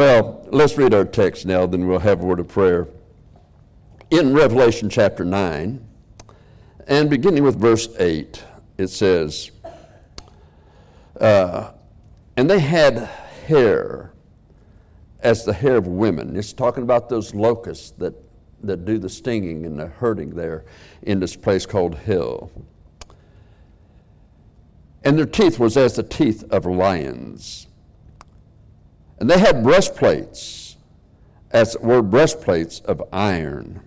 Well, let's read our text now, then we'll have a word of prayer. In Revelation chapter 9, and beginning with verse 8, it says, uh, And they had hair as the hair of women. It's talking about those locusts that, that do the stinging and the hurting there in this place called hell. And their teeth was as the teeth of lions and they had breastplates, as were breastplates of iron.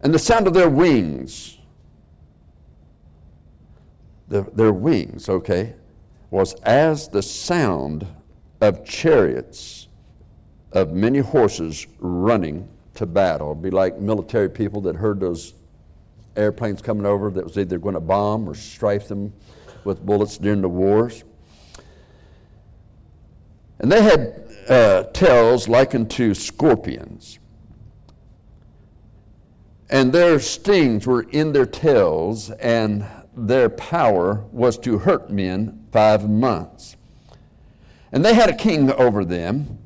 And the sound of their wings, the, their wings, okay, was as the sound of chariots of many horses running to battle. It'd be like military people that heard those airplanes coming over that was either going to bomb or strafe them with bullets during the wars. And they had uh, tails like unto scorpions. And their stings were in their tails, and their power was to hurt men five months. And they had a king over them,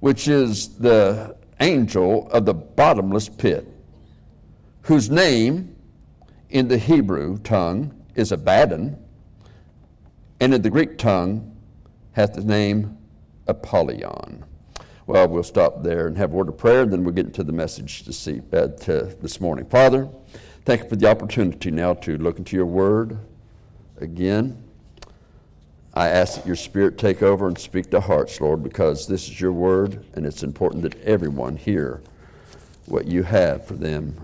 which is the angel of the bottomless pit, whose name in the Hebrew tongue is Abaddon, and in the Greek tongue hath the name Apollyon. Well, we'll stop there and have a word of prayer, and then we'll get into the message to see uh, to this morning. Father, thank you for the opportunity now to look into your word again. I ask that your spirit take over and speak to hearts, Lord, because this is your word, and it's important that everyone hear what you have for them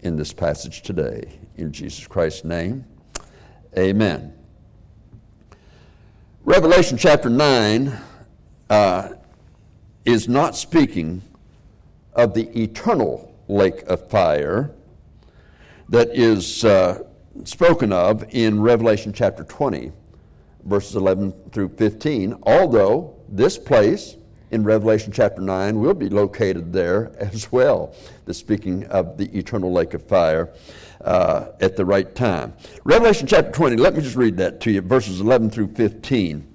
in this passage today. In Jesus Christ's name, amen. Revelation chapter 9 uh, is not speaking of the eternal lake of fire that is uh, spoken of in Revelation chapter 20, verses 11 through 15, although this place in Revelation chapter 9 will be located there as well, the speaking of the eternal lake of fire. Uh, at the right time. Revelation chapter 20, let me just read that to you, verses 11 through 15.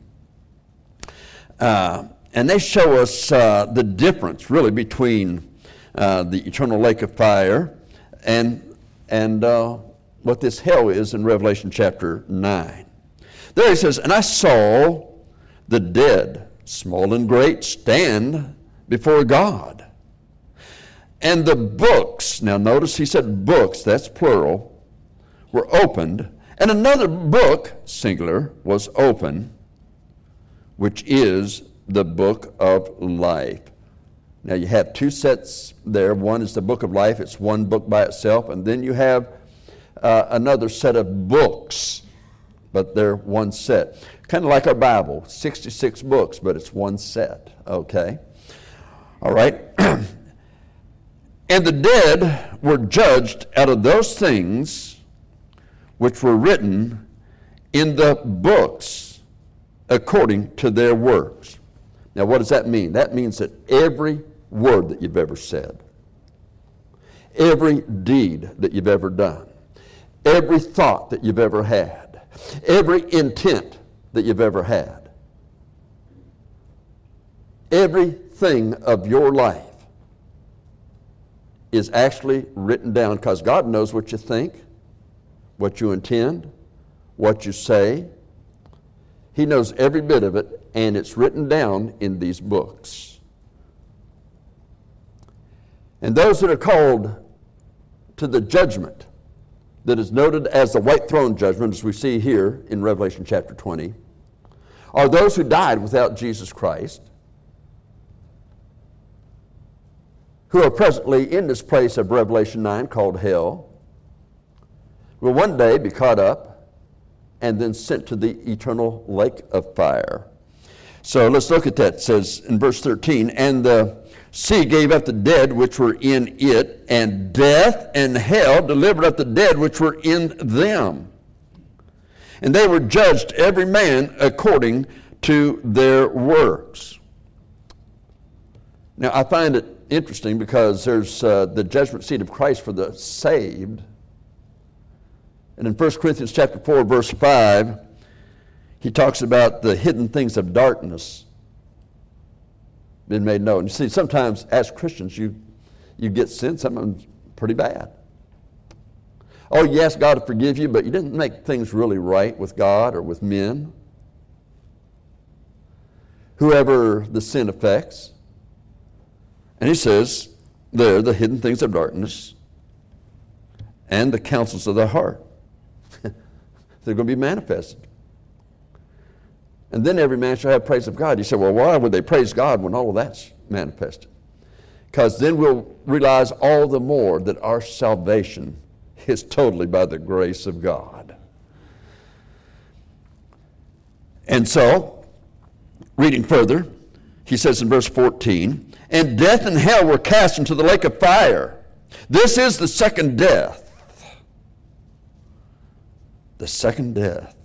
Uh, and they show us uh, the difference, really, between uh, the eternal lake of fire and, and uh, what this hell is in Revelation chapter 9. There he says, And I saw the dead, small and great, stand before God. And the books, now notice he said books, that's plural, were opened. And another book, singular, was open which is the book of life. Now you have two sets there. One is the book of life, it's one book by itself, and then you have uh, another set of books, but they're one set. Kind of like our Bible 66 books, but it's one set, okay? All right? and the dead were judged out of those things which were written in the books according to their works. Now, what does that mean? That means that every word that you've ever said, every deed that you've ever done, every thought that you've ever had, every intent that you've ever had, everything of your life is actually written down because God knows what you think, what you intend, what you say, he knows every bit of it, and it's written down in these books. And those that are called to the judgment that is noted as the white throne judgment, as we see here in Revelation chapter 20, are those who died without Jesus Christ, who are presently in this place of Revelation 9 called hell, will one day be caught up and then sent to the eternal lake of fire. So let's look at that. It says in verse 13, and the sea gave up the dead which were in it, and death and hell delivered up the dead which were in them. And they were judged every man according to their works. Now, I find it interesting because there's uh, the judgment seat of Christ for the saved, and in 1 Corinthians chapter 4, verse 5, he talks about the hidden things of darkness been made known. You see, sometimes as Christians, you, you get sin, sometimes pretty bad. Oh, ask God to forgive you, but you didn't make things really right with God or with men. Whoever the sin affects. And he says, there, the hidden things of darkness and the counsels of the heart. They're going to be manifested. And then every man shall have praise of God. You say, well, why would they praise God when all of that's manifested? Because then we'll realize all the more that our salvation is totally by the grace of God. And so, reading further, he says in verse 14, and death and hell were cast into the lake of fire. This is the second death. The second death.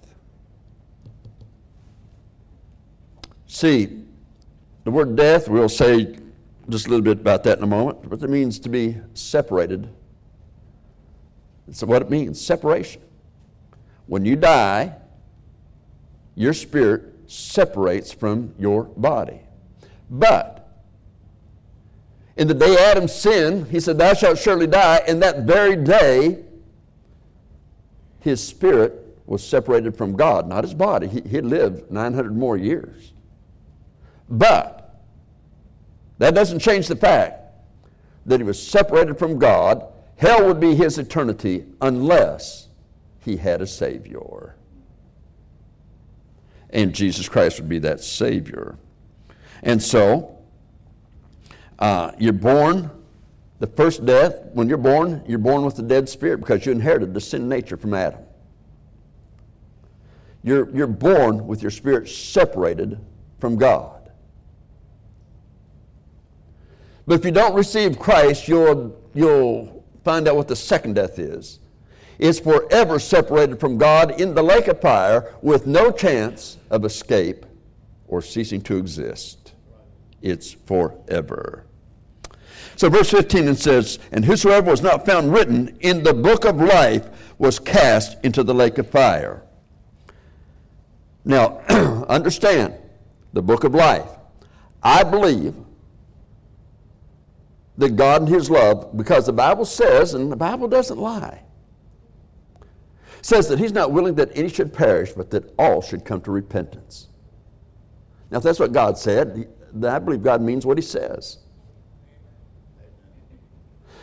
See, the word death, we'll say just a little bit about that in a moment, but it means to be separated. That's what it means separation. When you die, your spirit separates from your body. But in the day Adam sinned, he said, Thou shalt surely die. And that very day, his spirit was separated from God, not his body. He, he lived 900 more years. But that doesn't change the fact that he was separated from God. Hell would be his eternity unless he had a Savior. And Jesus Christ would be that Savior. And so, uh, you're born, the first death, when you're born, you're born with a dead spirit because you inherited the sin nature from Adam. You're, you're born with your spirit separated from God. But if you don't receive Christ, you'll, you'll find out what the second death is. It's forever separated from God in the lake of fire with no chance of escape or ceasing to exist. It's forever. So, verse 15 it says, And whosoever was not found written in the book of life was cast into the lake of fire. Now, understand the book of life. I believe that God and His love, because the Bible says, and the Bible doesn't lie, says that He's not willing that any should perish, but that all should come to repentance. Now, if that's what God said, then I believe God means what He says.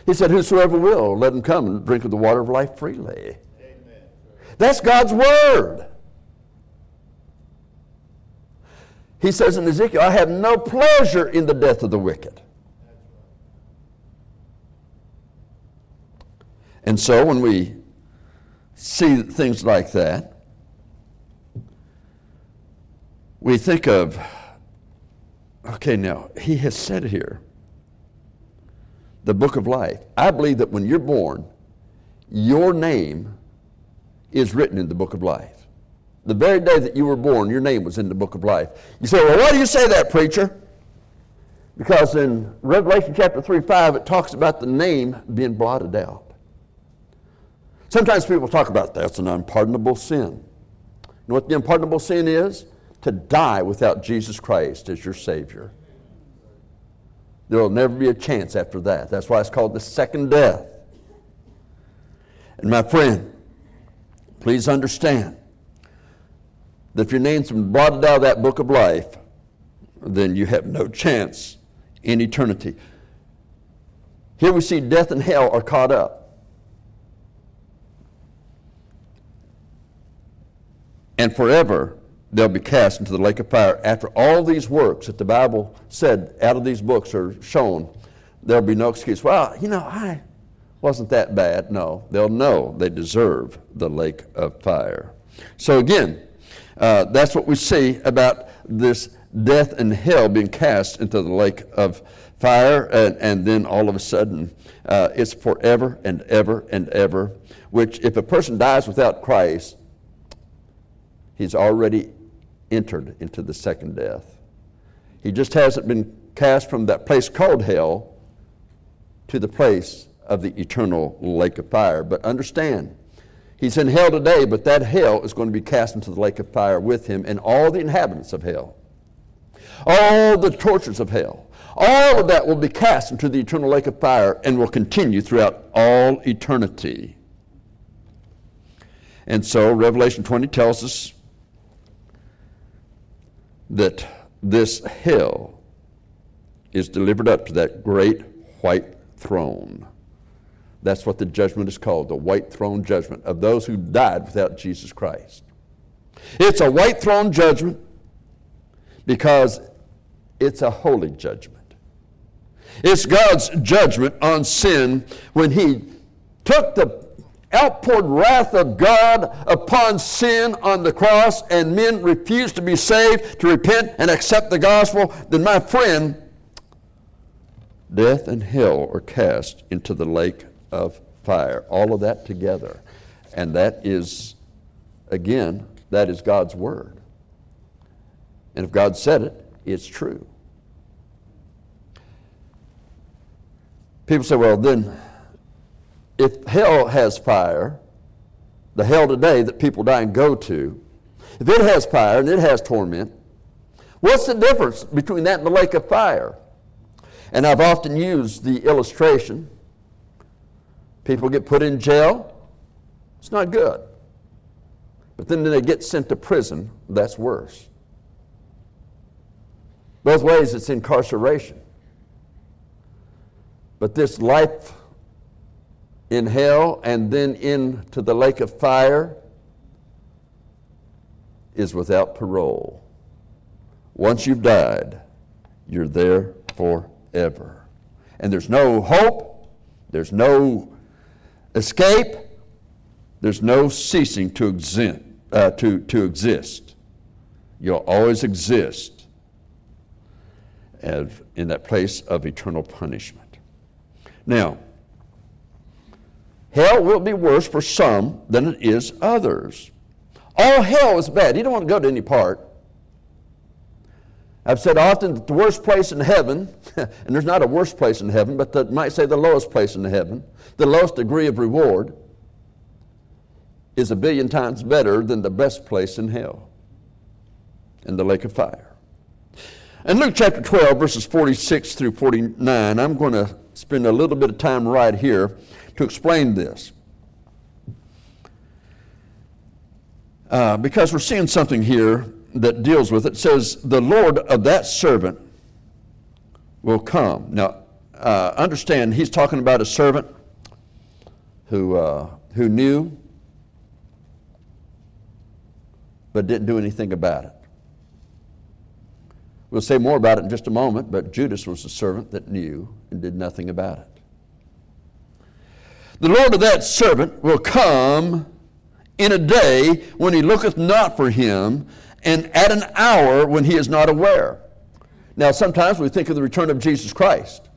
He said, Whosoever will, let him come and drink of the water of life freely. Amen. That's God's word. He says in Ezekiel, I have no pleasure in the death of the wicked. And so when we see things like that, we think of, okay, now, he has said here, the book of life. I believe that when you're born, your name is written in the book of life. The very day that you were born, your name was in the book of life. You say, well, why do you say that, preacher? Because in Revelation chapter 3 5, it talks about the name being blotted out. Sometimes people talk about that's an unpardonable sin. You know what the unpardonable sin is? To die without Jesus Christ as your Savior. There will never be a chance after that. That's why it's called the second death. And my friend, please understand that if your name's been blotted out of that book of life, then you have no chance in eternity. Here we see death and hell are caught up. And forever they'll be cast into the lake of fire. After all these works that the Bible said out of these books are shown, there'll be no excuse. Well, you know, I wasn't that bad. No, they'll know they deserve the lake of fire. So again, uh, that's what we see about this death and hell being cast into the lake of fire, and, and then all of a sudden, uh, it's forever and ever and ever. Which, if a person dies without Christ, He's already entered into the second death. He just hasn't been cast from that place called hell to the place of the eternal lake of fire. But understand, he's in hell today, but that hell is going to be cast into the lake of fire with him and all the inhabitants of hell. All the tortures of hell, all of that will be cast into the eternal lake of fire and will continue throughout all eternity. And so Revelation 20 tells us that this hell is delivered up to that great white throne. That's what the judgment is called the white throne judgment of those who died without Jesus Christ. It's a white throne judgment because it's a holy judgment. It's God's judgment on sin when He took the outpoured wrath of God upon sin on the cross and men refused to be saved, to repent and accept the gospel, then my friend, death and hell are cast into the lake of fire. All of that together. And that is, again, that is God's word. And if God said it, it's true. People say, well, then, if hell has fire, the hell today that people die and go to, if it has fire and it has torment, what's the difference between that and the lake of fire? And I've often used the illustration people get put in jail, it's not good. But then they get sent to prison, that's worse. Both ways, it's incarceration. But this life in hell and then into the lake of fire is without parole. Once you've died, you're there forever. And there's no hope, there's no escape, there's no ceasing to, exist, uh, to, to exist. You'll always exist in that place of eternal punishment. Now, Hell will be worse for some than it is others. All hell is bad. You don't want to go to any part. I've said often that the worst place in heaven, and there's not a worst place in heaven, but the, might say the lowest place in heaven, the lowest degree of reward, is a billion times better than the best place in hell, in the lake of fire. In Luke chapter 12, verses 46 through 49, I'm going to spend a little bit of time right here to explain this. Uh, because we're seeing something here that deals with it. it. says, The Lord of that servant will come. Now, uh, understand, he's talking about a servant who, uh, who knew but didn't do anything about it. We'll say more about it in just a moment, but Judas was the servant that knew and did nothing about it. The Lord of that servant will come in a day when he looketh not for him, and at an hour when he is not aware. Now, sometimes we think of the return of Jesus Christ,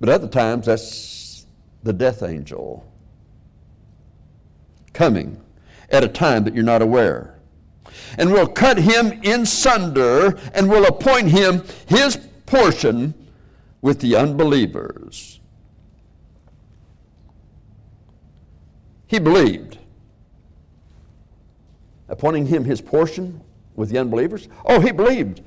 but other times that's the death angel coming at a time that you're not aware. And will cut him in sunder and will appoint him his portion with the unbelievers. He believed. Appointing him his portion with the unbelievers? Oh, he believed.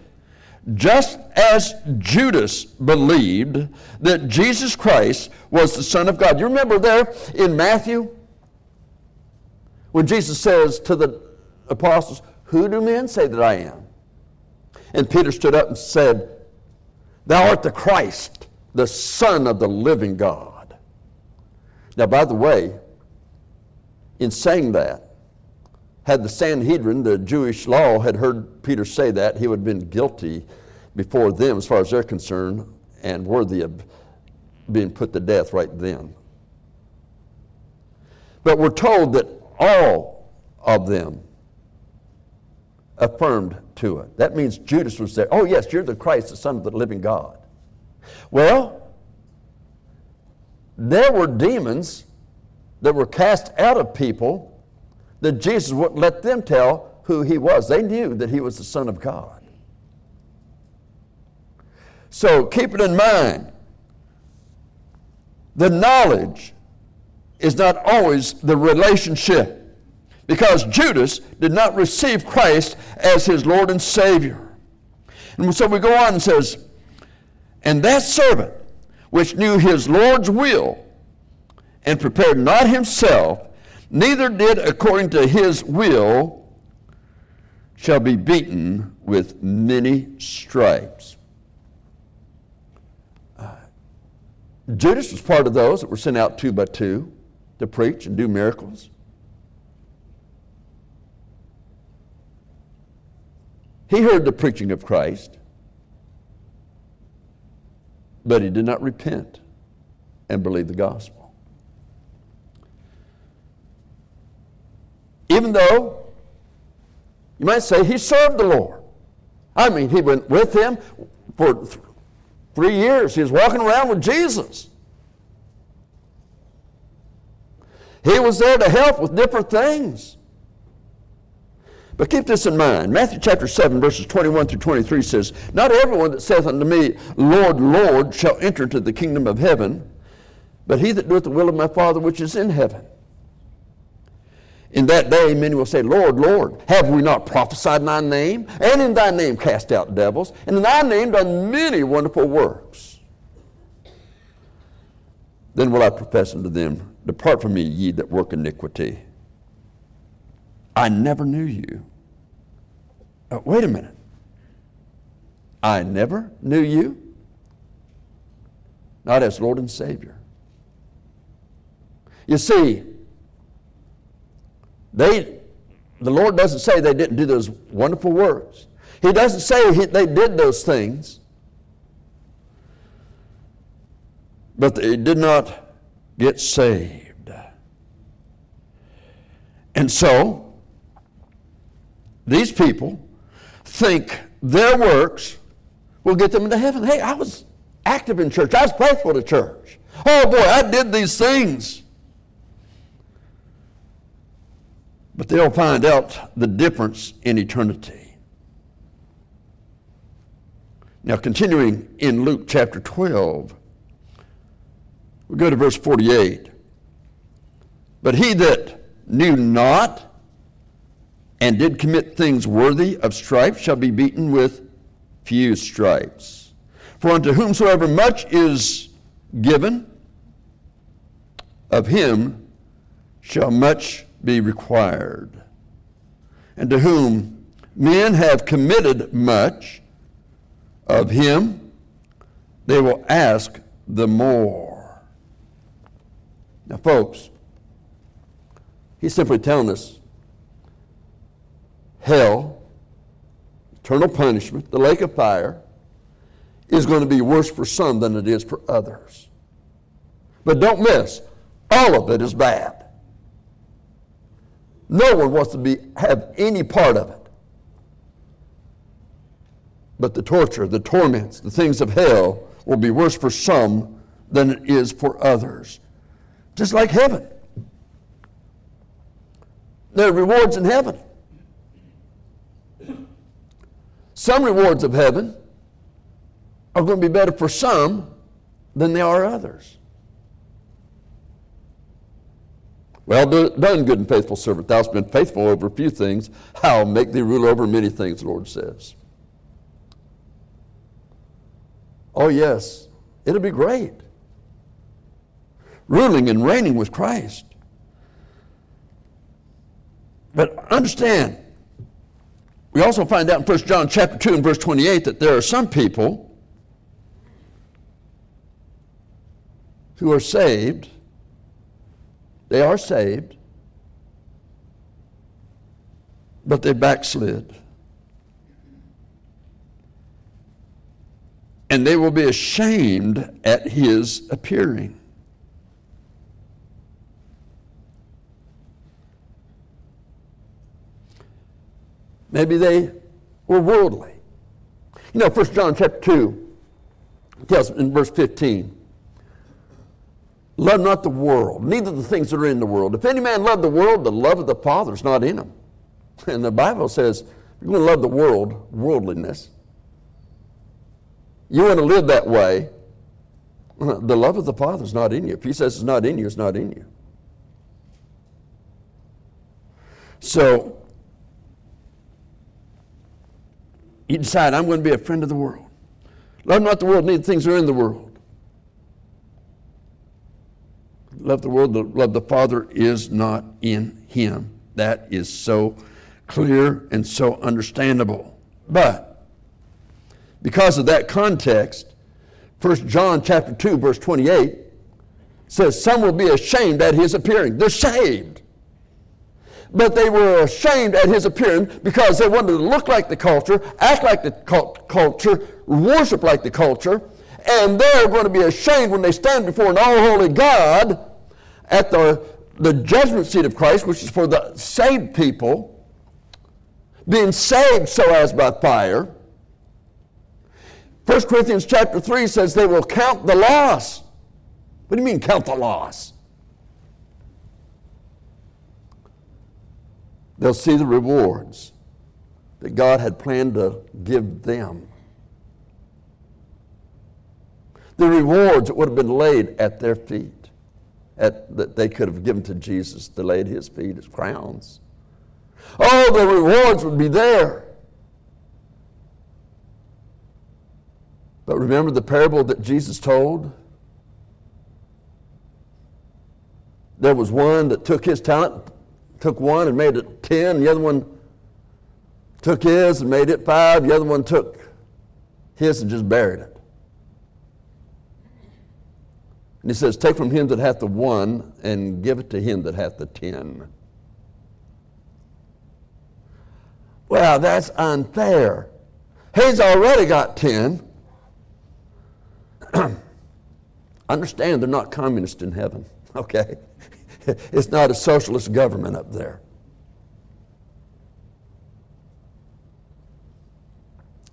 Just as Judas believed that Jesus Christ was the Son of God. You remember there in Matthew when Jesus says to the apostles, Who do men say that I am? And Peter stood up and said, Thou art the Christ, the Son of the living God. Now, by the way, in saying that. Had the Sanhedrin, the Jewish law, had heard Peter say that, he would have been guilty before them as far as they're concerned and worthy of being put to death right then. But we're told that all of them affirmed to it. That means Judas was there. Oh, yes, you're the Christ, the Son of the living God. Well, there were demons that were cast out of people that Jesus wouldn't let them tell who he was. They knew that he was the Son of God. So keep it in mind. The knowledge is not always the relationship because Judas did not receive Christ as his Lord and Savior. And so we go on and says, And that servant which knew his Lord's will and prepared not himself, neither did according to his will, shall be beaten with many stripes. Uh, Judas was part of those that were sent out two by two to preach and do miracles. He heard the preaching of Christ, but he did not repent and believe the gospel. Even though you might say he served the Lord. I mean, he went with him for th- three years. He was walking around with Jesus. He was there to help with different things. But keep this in mind. Matthew chapter 7, verses 21 through 23 says, Not everyone that saith unto me, Lord, Lord, shall enter into the kingdom of heaven, but he that doeth the will of my Father which is in heaven. In that day many will say, Lord, Lord, have we not prophesied in thy name? And in thy name cast out devils, and in thy name done many wonderful works. Then will I profess unto them, Depart from me, ye that work iniquity. I never knew you. Uh, wait a minute. I never knew you? Not as Lord and Savior. You see, they, the Lord doesn't say they didn't do those wonderful works. He doesn't say he, they did those things, but they did not get saved. And so, these people think their works will get them into heaven. Hey, I was active in church, I was faithful to church. Oh boy, I did these things. But they'll find out the difference in eternity. Now, continuing in Luke chapter 12, we go to verse 48. But he that knew not and did commit things worthy of stripes shall be beaten with few stripes. For unto whomsoever much is given, of him shall much be required. And to whom men have committed much, of him they will ask the more. Now, folks, he's simply telling us hell, eternal punishment, the lake of fire, is going to be worse for some than it is for others. But don't miss, all of it is bad. No one wants to be, have any part of it. But the torture, the torments, the things of hell will be worse for some than it is for others. Just like heaven. There are rewards in heaven. Some rewards of heaven are going to be better for some than they are others. Well done, good and faithful servant. Thou hast been faithful over a few things. I'll make thee ruler over many things, the Lord says. Oh, yes, it'll be great. Ruling and reigning with Christ. But understand, we also find out in 1 John chapter 2 and verse 28 that there are some people who are saved they are saved, but they backslid. And they will be ashamed at his appearing. Maybe they were worldly. You know, 1 John chapter 2 tells in verse 15 Love not the world, neither the things that are in the world. If any man love the world, the love of the Father is not in him. And the Bible says, if you want to love the world, worldliness, you want to live that way, the love of the Father is not in you. If he says it's not in you, it's not in you. So, You decide, I'm going to be a friend of the world. Love not the world, need things that are in the world. Love the world, love the Father is not in him. That is so clear and so understandable. But because of that context, 1 John chapter 2, verse 28 says, Some will be ashamed at his appearing. They're saved. But they were ashamed at his appearing because they wanted to look like the culture, act like the culture, worship like the culture, and they're going to be ashamed when they stand before an all holy God at the, the judgment seat of Christ, which is for the saved people, being saved so as by fire 1 Corinthians chapter 3 says they will count the loss. What do you mean, count the loss? They'll see the rewards that God had planned to give them. The rewards that would have been laid at their feet, at, that they could have given to Jesus to lay at his feet as crowns. Oh, the rewards would be there. But remember the parable that Jesus told? There was one that took his talent, took one and made it ten, the other one took his and made it five, the other one took his and just buried it. And he says, Take from him that hath the one and give it to him that hath the ten. Well, that's unfair. He's already got ten. Understand they're not communists in heaven, okay? it's not a socialist government up there.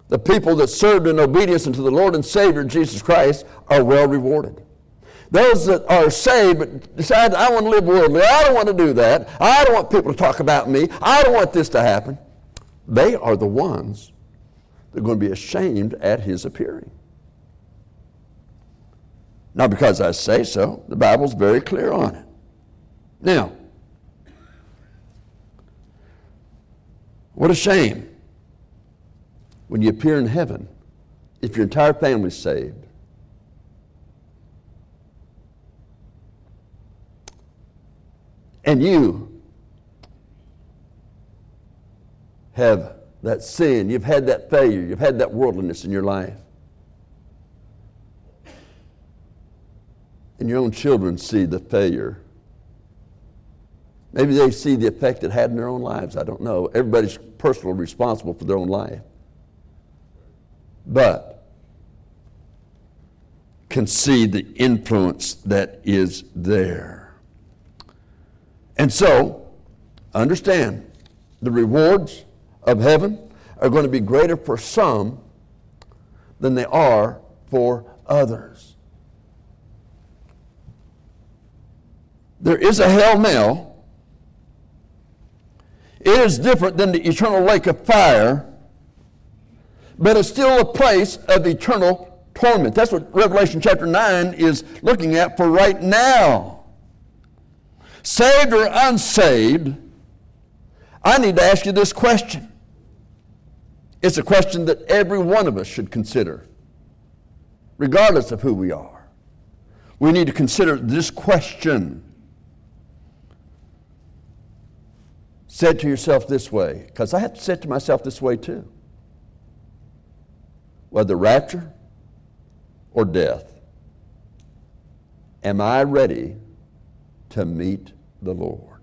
The people that served in obedience unto the Lord and Savior Jesus Christ are well rewarded. Those that are saved but decide, I want to live worldly, I don't want to do that, I don't want people to talk about me, I don't want this to happen, they are the ones that are going to be ashamed at his appearing. Not because I say so, the Bible's very clear on it. Now, what a shame when you appear in heaven if your entire family's saved. And you have that sin, you've had that failure, you've had that worldliness in your life. and your own children see the failure. Maybe they see the effect it had in their own lives. I don't know. Everybody's personally responsible for their own life. But can see the influence that is there. And so, understand the rewards of heaven are going to be greater for some than they are for others. There is a hell now. It is different than the eternal lake of fire, but it's still a place of eternal torment. That's what Revelation chapter 9 is looking at for right now. Saved or unsaved, I need to ask you this question. It's a question that every one of us should consider, regardless of who we are. We need to consider this question said to yourself this way, because I have to say to myself this way too whether rapture or death, am I ready to meet the Lord?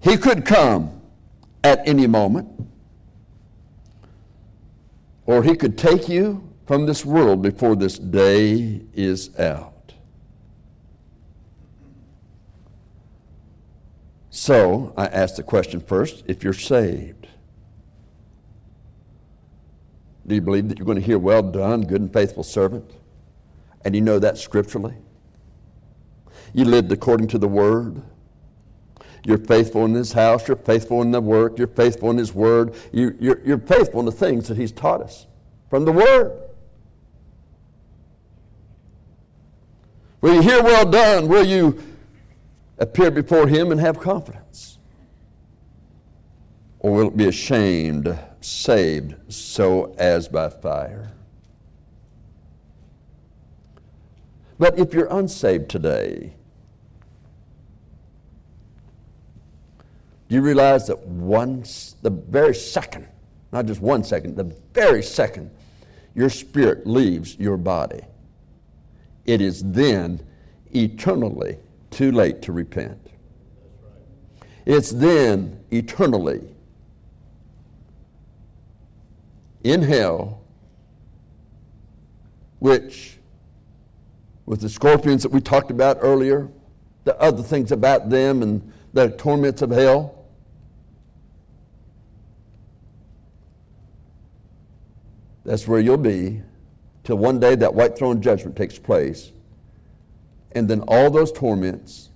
He could come at any moment, or He could take you from this world before this day is out. So I ask the question first if you're saved, do you believe that you're going to hear, Well done, good and faithful servant? And you know that scripturally? You lived according to the word. You're faithful in his house. You're faithful in the work. You're faithful in his word. You, you're faithful in the things that he's taught us from the word. Will you hear, Well done? Will you appear before Him and have confidence. or will it be ashamed, saved, so as by fire? But if you're unsaved today, do you realize that once, the very second, not just one second, the very second your spirit leaves your body, it is then eternally too late to repent. It's then eternally in hell, which, with the scorpions that we talked about earlier, the other things about them and the torments of hell, that's where you'll be till one day that white throne judgment takes place. And then all those torments,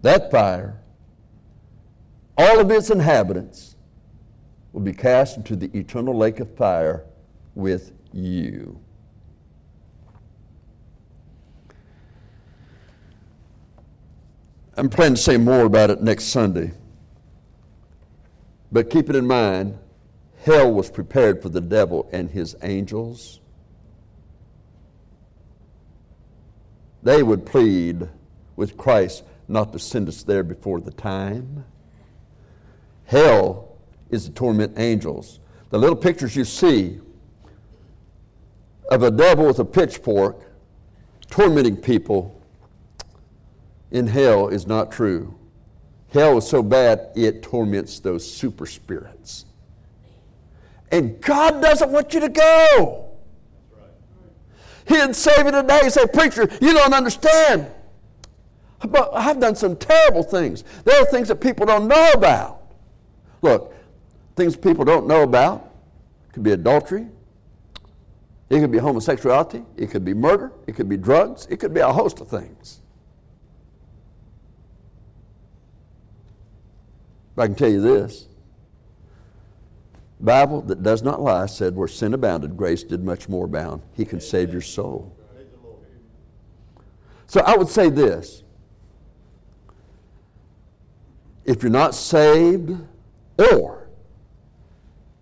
that fire, all of its inhabitants will be cast into the eternal lake of fire with you. I'm planning to say more about it next Sunday. But keep it in mind, hell was prepared for the devil and his angels. They would plead with Christ not to send us there before the time. Hell is to torment angels. The little pictures you see of a devil with a pitchfork tormenting people in hell is not true. Hell is so bad it torments those super spirits. And God doesn't want you to go. He'd save you today and say, Preacher, you don't understand. But I've done some terrible things. There are things that people don't know about. Look, things people don't know about. It could be adultery. It could be homosexuality. It could be murder. It could be drugs. It could be a host of things. But I can tell you this. Bible that does not lie said where sin abounded, grace did much more abound. He can save your soul. So I would say this. If you're not saved or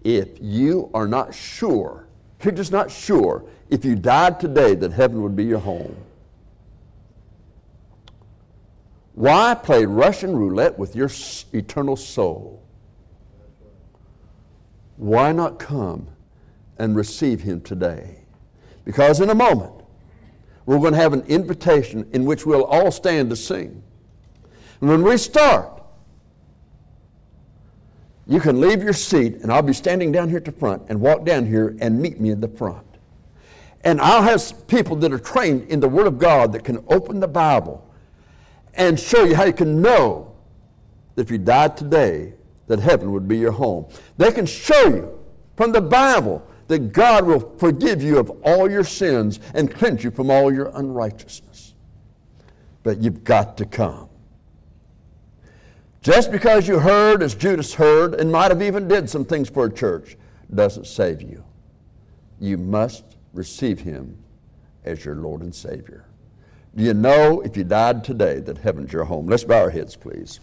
if you are not sure, you're just not sure, if you died today that heaven would be your home, why play Russian roulette with your eternal soul? Why not come and receive Him today? Because in a moment, we're going to have an invitation in which we'll all stand to sing. And when we start, you can leave your seat, and I'll be standing down here at the front, and walk down here and meet me in the front. And I'll have people that are trained in the Word of God that can open the Bible and show you how you can know that if you died today, that heaven would be your home. They can show you from the Bible that God will forgive you of all your sins and cleanse you from all your unrighteousness. But you've got to come. Just because you heard as Judas heard and might have even did some things for a church doesn't save you. You must receive him as your Lord and Savior. Do you know if you died today that heaven's your home? Let's bow our heads, please.